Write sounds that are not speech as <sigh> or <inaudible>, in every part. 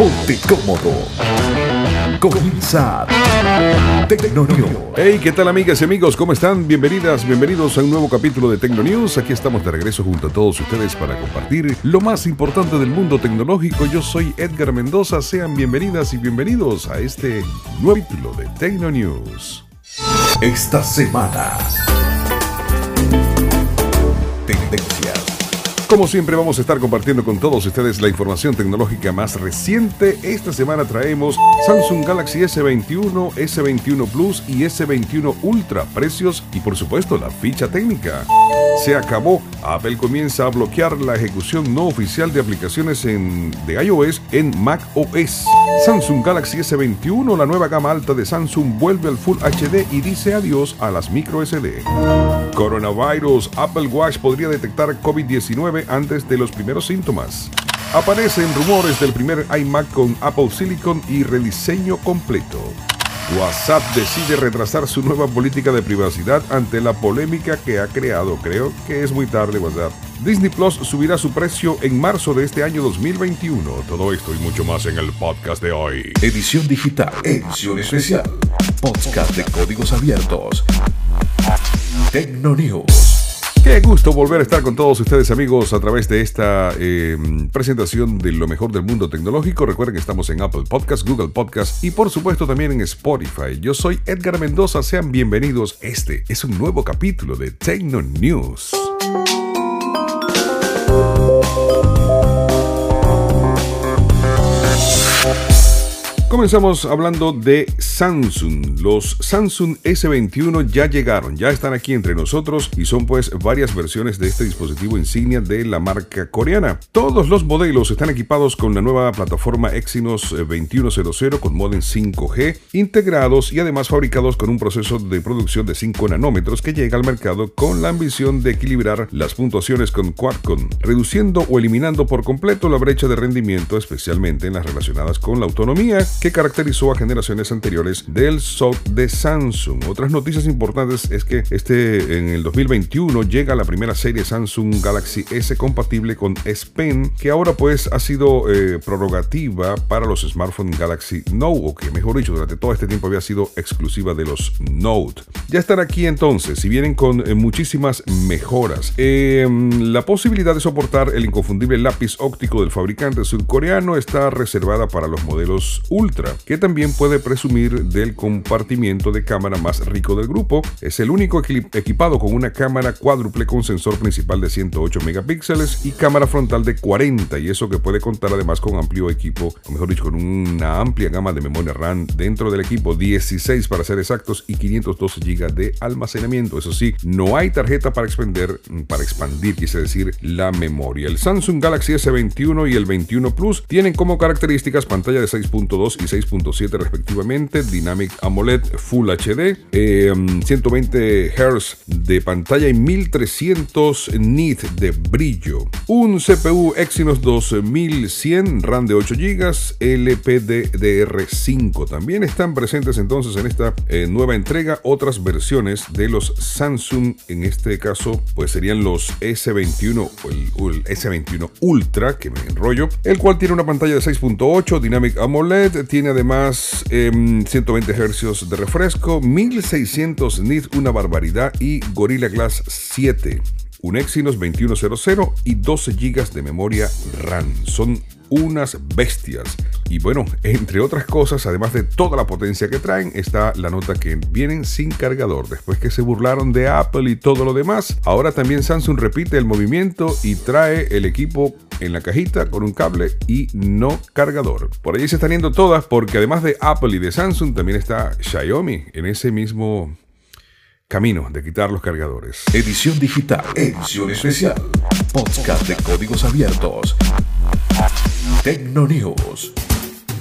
Ponte cómodo. Comienza Tecnonews. Hey, ¿qué tal amigas y amigos? ¿Cómo están? Bienvenidas, bienvenidos a un nuevo capítulo de Tecnonews. Aquí estamos de regreso junto a todos ustedes para compartir lo más importante del mundo tecnológico. Yo soy Edgar Mendoza. Sean bienvenidas y bienvenidos a este nuevo capítulo de Tecnonews. Esta semana. Como siempre vamos a estar compartiendo con todos ustedes la información tecnológica más reciente. Esta semana traemos Samsung Galaxy S21, S21 Plus y S21 Ultra, precios y por supuesto la ficha técnica. Se acabó. Apple comienza a bloquear la ejecución no oficial de aplicaciones en, de iOS en Mac OS. Samsung Galaxy S21, la nueva gama alta de Samsung, vuelve al Full HD y dice adiós a las micro SD. Coronavirus, Apple Watch podría detectar COVID-19 antes de los primeros síntomas. Aparecen rumores del primer iMac con Apple Silicon y rediseño completo. WhatsApp decide retrasar su nueva política de privacidad ante la polémica que ha creado. Creo que es muy tarde WhatsApp. Disney Plus subirá su precio en marzo de este año 2021. Todo esto y mucho más en el podcast de hoy. Edición digital. Edición especial. Podcast de códigos abiertos. Tecnonews. Qué gusto volver a estar con todos ustedes amigos a través de esta eh, presentación de lo mejor del mundo tecnológico. Recuerden que estamos en Apple Podcast, Google Podcast y por supuesto también en Spotify. Yo soy Edgar Mendoza, sean bienvenidos. Este es un nuevo capítulo de Tecno News. Comenzamos hablando de Samsung. Los Samsung S21 ya llegaron, ya están aquí entre nosotros y son pues varias versiones de este dispositivo insignia de la marca coreana. Todos los modelos están equipados con la nueva plataforma Exynos 2100 con modem 5G integrados y además fabricados con un proceso de producción de 5 nanómetros que llega al mercado con la ambición de equilibrar las puntuaciones con Qualcomm, reduciendo o eliminando por completo la brecha de rendimiento, especialmente en las relacionadas con la autonomía que caracterizó a generaciones anteriores del SOC de Samsung. Otras noticias importantes es que este en el 2021 llega la primera serie Samsung Galaxy S compatible con S Pen, que ahora pues ha sido eh, prorrogativa para los smartphones Galaxy Note, o que mejor dicho, durante todo este tiempo había sido exclusiva de los Note. Ya están aquí entonces, y vienen con eh, muchísimas mejoras. Em, la posibilidad de soportar el inconfundible lápiz óptico del fabricante surcoreano está reservada para los modelos Ultra que también puede presumir del compartimiento de cámara más rico del grupo. Es el único equipado con una cámara cuádruple con sensor principal de 108 megapíxeles y cámara frontal de 40 y eso que puede contar además con amplio equipo, o mejor dicho, con una amplia gama de memoria RAM dentro del equipo, 16 para ser exactos y 512 GB de almacenamiento. Eso sí, no hay tarjeta para expandir, para expandir, quise decir, la memoria. El Samsung Galaxy S21 y el 21 Plus tienen como características pantalla de 6.2 y 6.7 respectivamente, Dynamic AMOLED Full HD, 120 Hz de pantalla y 1300 nit de brillo. Un CPU Exynos 2100, RAM de 8 GB, LPDDR5. También están presentes entonces en esta eh, nueva entrega otras versiones de los Samsung, en este caso pues serían los S21 o el, S21 Ultra, que me enrollo, el cual tiene una pantalla de 6.8, Dynamic AMOLED, tiene además 120 em, Hz de refresco, 1600 nits, una barbaridad, y Gorilla Glass 7, un Exynos 2100 y 12 GB de memoria RAM. Son unas bestias. Y bueno, entre otras cosas, además de toda la potencia que traen, está la nota que vienen sin cargador. Después que se burlaron de Apple y todo lo demás, ahora también Samsung repite el movimiento y trae el equipo en la cajita con un cable y no cargador. Por allí se están yendo todas porque además de Apple y de Samsung también está Xiaomi en ese mismo camino de quitar los cargadores. Edición digital, edición especial, podcast de códigos abiertos. Tecno News.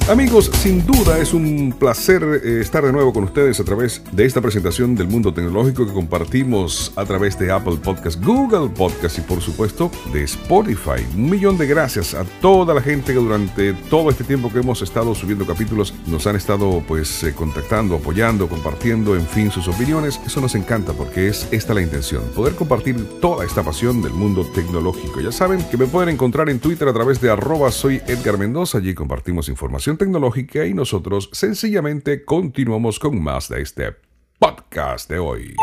Amigos, sin duda es un placer eh, estar de nuevo con ustedes a través de esta presentación del mundo tecnológico que compartimos a través de Apple Podcast, Google Podcast y por supuesto de Spotify. Un millón de gracias a toda la gente que durante todo este tiempo que hemos estado subiendo capítulos nos han estado pues eh, contactando, apoyando, compartiendo, en fin, sus opiniones. Eso nos encanta porque es esta la intención, poder compartir toda esta pasión del mundo tecnológico. Ya saben que me pueden encontrar en Twitter a través de arroba soy Edgar Mendoza, allí compartimos información tecnológica y nosotros sencillamente continuamos con más de este podcast de hoy.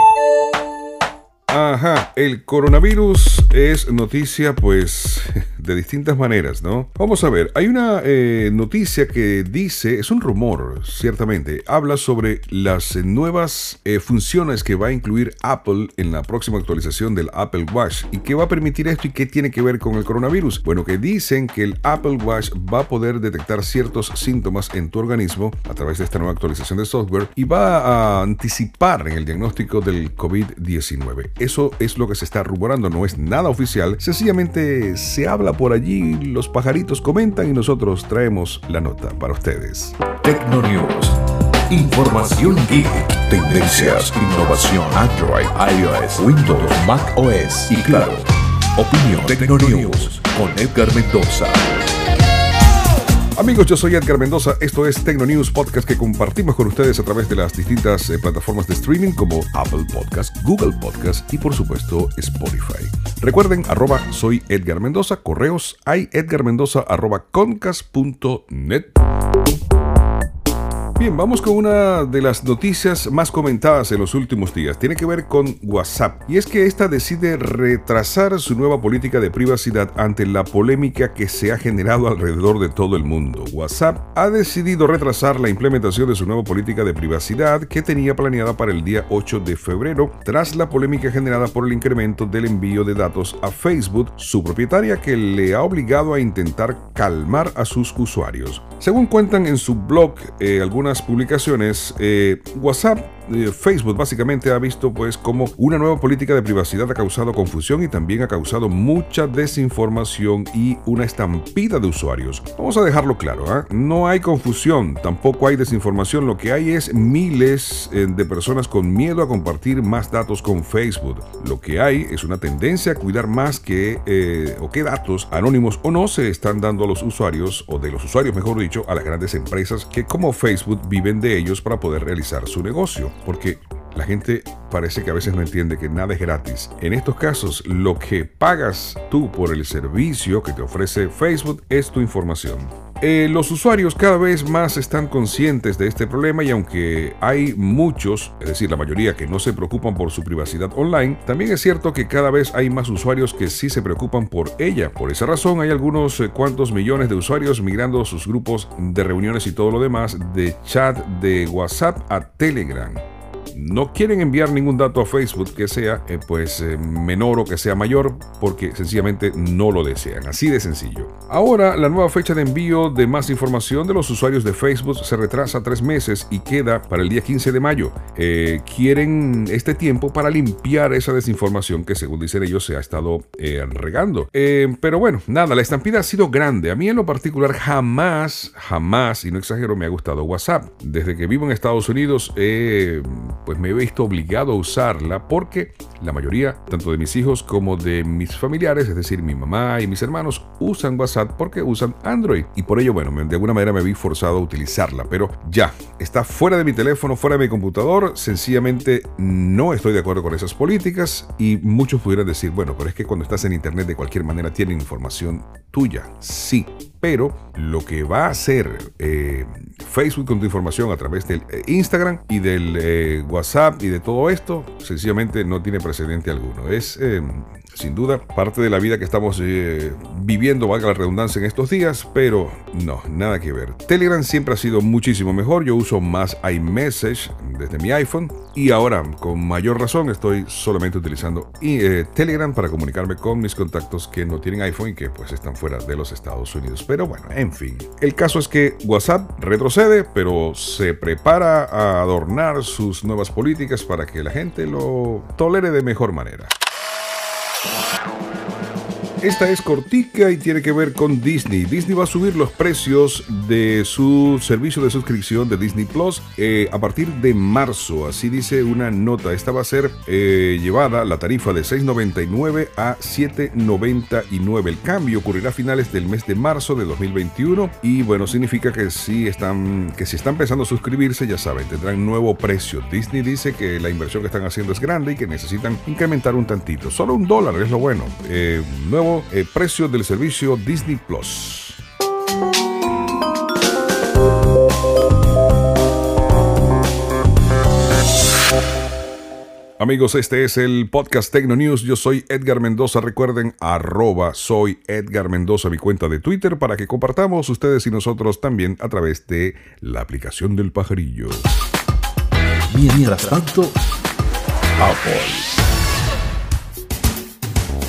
Ajá, el coronavirus es noticia pues <laughs> de distintas maneras, ¿no? Vamos a ver, hay una eh, noticia que dice, es un rumor, ciertamente, habla sobre las nuevas eh, funciones que va a incluir Apple en la próxima actualización del Apple Watch. ¿Y qué va a permitir esto y qué tiene que ver con el coronavirus? Bueno, que dicen que el Apple Watch va a poder detectar ciertos síntomas en tu organismo a través de esta nueva actualización de software y va a anticipar en el diagnóstico del COVID-19. Eso es lo que se está rumorando, no es nada oficial, sencillamente se habla por allí, los pajaritos comentan y nosotros traemos la nota para ustedes. Tecnonews. Información geek, tendencias, innovación, Android, iOS, Windows, Mac OS y claro, opinión Tecnonews con Edgar Mendoza. Amigos, yo soy Edgar Mendoza. Esto es Tecno News Podcast que compartimos con ustedes a través de las distintas eh, plataformas de streaming como Apple Podcast, Google Podcast y por supuesto Spotify. Recuerden, arroba soy Edgar Mendoza, correos hay. Bien, vamos con una de las noticias más comentadas en los últimos días. Tiene que ver con WhatsApp. Y es que esta decide retrasar su nueva política de privacidad ante la polémica que se ha generado alrededor de todo el mundo. WhatsApp ha decidido retrasar la implementación de su nueva política de privacidad que tenía planeada para el día 8 de febrero, tras la polémica generada por el incremento del envío de datos a Facebook, su propietaria que le ha obligado a intentar calmar a sus usuarios. Según cuentan en su blog eh, algunas publicaciones, eh, WhatsApp eh, Facebook básicamente ha visto pues como una nueva política de privacidad ha causado confusión y también ha causado mucha desinformación y una estampida de usuarios. Vamos a dejarlo claro, ¿eh? no hay confusión, tampoco hay desinformación, lo que hay es miles eh, de personas con miedo a compartir más datos con Facebook. Lo que hay es una tendencia a cuidar más que eh, o qué datos anónimos o no se están dando a los usuarios o de los usuarios, mejor dicho, a las grandes empresas que como Facebook viven de ellos para poder realizar su negocio porque la gente parece que a veces no entiende que nada es gratis. En estos casos, lo que pagas tú por el servicio que te ofrece Facebook es tu información. Eh, los usuarios cada vez más están conscientes de este problema y aunque hay muchos, es decir, la mayoría que no se preocupan por su privacidad online, también es cierto que cada vez hay más usuarios que sí se preocupan por ella. Por esa razón hay algunos eh, cuantos millones de usuarios migrando sus grupos de reuniones y todo lo demás de chat de WhatsApp a Telegram no quieren enviar ningún dato a Facebook que sea eh, pues eh, menor o que sea mayor porque sencillamente no lo desean. Así de sencillo. Ahora la nueva fecha de envío de más información de los usuarios de Facebook se retrasa tres meses y queda para el día 15 de mayo. Eh, quieren este tiempo para limpiar esa desinformación que según dicen ellos se ha estado regando. pero bueno, nada, la estampida ha sido grande. A mí en lo particular jamás, jamás, y no exagero, me ha gustado WhatsApp. Desde que vivo en Estados Unidos pues me he visto obligado a usarla porque la mayoría, tanto de mis hijos como de mis familiares, es decir, mi mamá y mis hermanos, usan WhatsApp porque usan Android. Y por ello, bueno, de alguna manera me vi forzado a utilizarla. Pero ya, está fuera de mi teléfono, fuera de mi computador. Sencillamente no estoy de acuerdo con esas políticas. Y muchos pudieran decir, bueno, pero es que cuando estás en Internet de cualquier manera tienen información tuya. Sí, pero lo que va a hacer eh, Facebook con tu información a través del eh, Instagram y del eh, WhatsApp y de todo esto, sencillamente no tiene precedente alguno. Es sin duda parte de la vida que estamos eh, viviendo, valga la redundancia, en estos días, pero no, nada que ver. Telegram siempre ha sido muchísimo mejor, yo uso más iMessage desde mi iPhone y ahora con mayor razón estoy solamente utilizando eh, Telegram para comunicarme con mis contactos que no tienen iPhone y que pues están fuera de los Estados Unidos. Pero bueno, en fin, el caso es que WhatsApp retrocede, pero se prepara a adornar sus nuevas políticas para que la gente lo tolere de mejor manera. Esta es cortica y tiene que ver con Disney. Disney va a subir los precios de su servicio de suscripción de Disney Plus eh, a partir de marzo. Así dice una nota. Esta va a ser eh, llevada la tarifa de 6.99 a 7.99. El cambio ocurrirá a finales del mes de marzo de 2021 y bueno, significa que si están que si están empezando a suscribirse, ya saben, tendrán nuevo precio. Disney dice que la inversión que están haciendo es grande y que necesitan incrementar un tantito. Solo un dólar es lo bueno. Eh, nuevo eh, precio del servicio Disney Plus. Amigos, este es el podcast Tecno News. Yo soy Edgar Mendoza. Recuerden, arroba soy Edgar Mendoza, mi cuenta de Twitter, para que compartamos ustedes y nosotros también a través de la aplicación del pajarillo. Mientras tanto, Apple.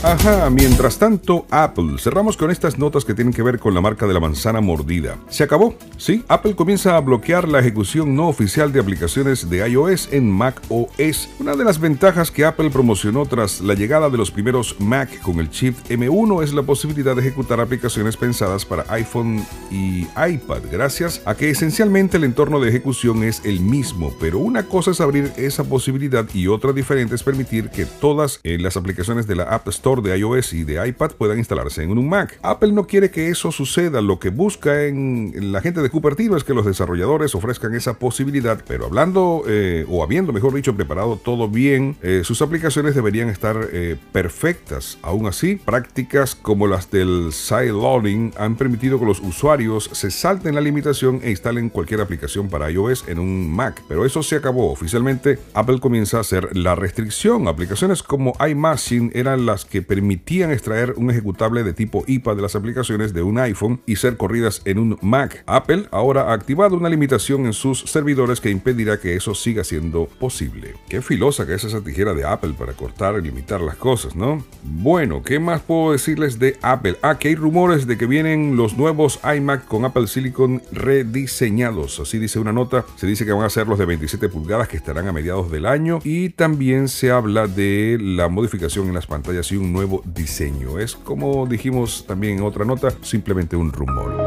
Ajá, mientras tanto, Apple. Cerramos con estas notas que tienen que ver con la marca de la manzana mordida. Se acabó, ¿sí? Apple comienza a bloquear la ejecución no oficial de aplicaciones de iOS en Mac OS. Una de las ventajas que Apple promocionó tras la llegada de los primeros Mac con el chip M1 es la posibilidad de ejecutar aplicaciones pensadas para iPhone y iPad, gracias a que esencialmente el entorno de ejecución es el mismo, pero una cosa es abrir esa posibilidad y otra diferente es permitir que todas eh, las aplicaciones de la App Store de iOS y de iPad puedan instalarse en un Mac. Apple no quiere que eso suceda, lo que busca en la gente de Cupertino es que los desarrolladores ofrezcan esa posibilidad, pero hablando eh, o habiendo, mejor dicho, preparado todo bien, eh, sus aplicaciones deberían estar eh, perfectas. Aún así, prácticas como las del sideloading han permitido que los usuarios se salten la limitación e instalen cualquier aplicación para iOS en un Mac, pero eso se acabó. Oficialmente, Apple comienza a hacer la restricción. Aplicaciones como iMachine eran las que permitían extraer un ejecutable de tipo IPA de las aplicaciones de un iPhone y ser corridas en un Mac. Apple ahora ha activado una limitación en sus servidores que impedirá que eso siga siendo posible. Qué filosa que es esa tijera de Apple para cortar y limitar las cosas, ¿no? Bueno, ¿qué más puedo decirles de Apple? Ah, que hay rumores de que vienen los nuevos iMac con Apple Silicon rediseñados. Así dice una nota. Se dice que van a ser los de 27 pulgadas que estarán a mediados del año y también se habla de la modificación en las pantallas y un nuevo diseño. Es como dijimos también en otra nota, simplemente un rumor.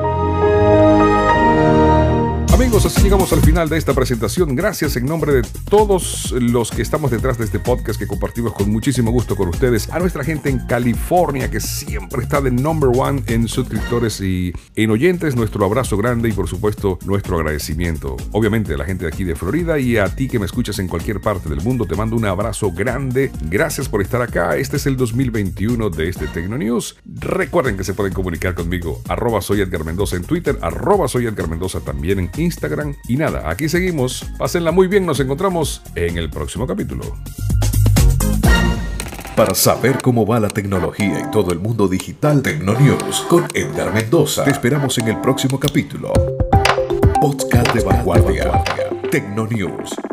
Amigos, así llegamos al final de esta presentación. Gracias en nombre de todos los que estamos detrás de este podcast que compartimos con muchísimo gusto con ustedes. A nuestra gente en California que siempre está de number one en suscriptores y en oyentes, nuestro abrazo grande y por supuesto nuestro agradecimiento. Obviamente a la gente de aquí de Florida y a ti que me escuchas en cualquier parte del mundo, te mando un abrazo grande. Gracias por estar acá. Este es el 2021 de este Tecno News. Recuerden que se pueden comunicar conmigo. Arroba soy Edgar Mendoza en Twitter, arroba soy Edgar Mendoza también en Instagram Instagram. Y nada, aquí seguimos. Pásenla muy bien, nos encontramos en el próximo capítulo. Para saber cómo va la tecnología y todo el mundo digital, Tecnonews con Edgar Mendoza. Te esperamos en el próximo capítulo. Podcast de vanguardia. Tecnonews.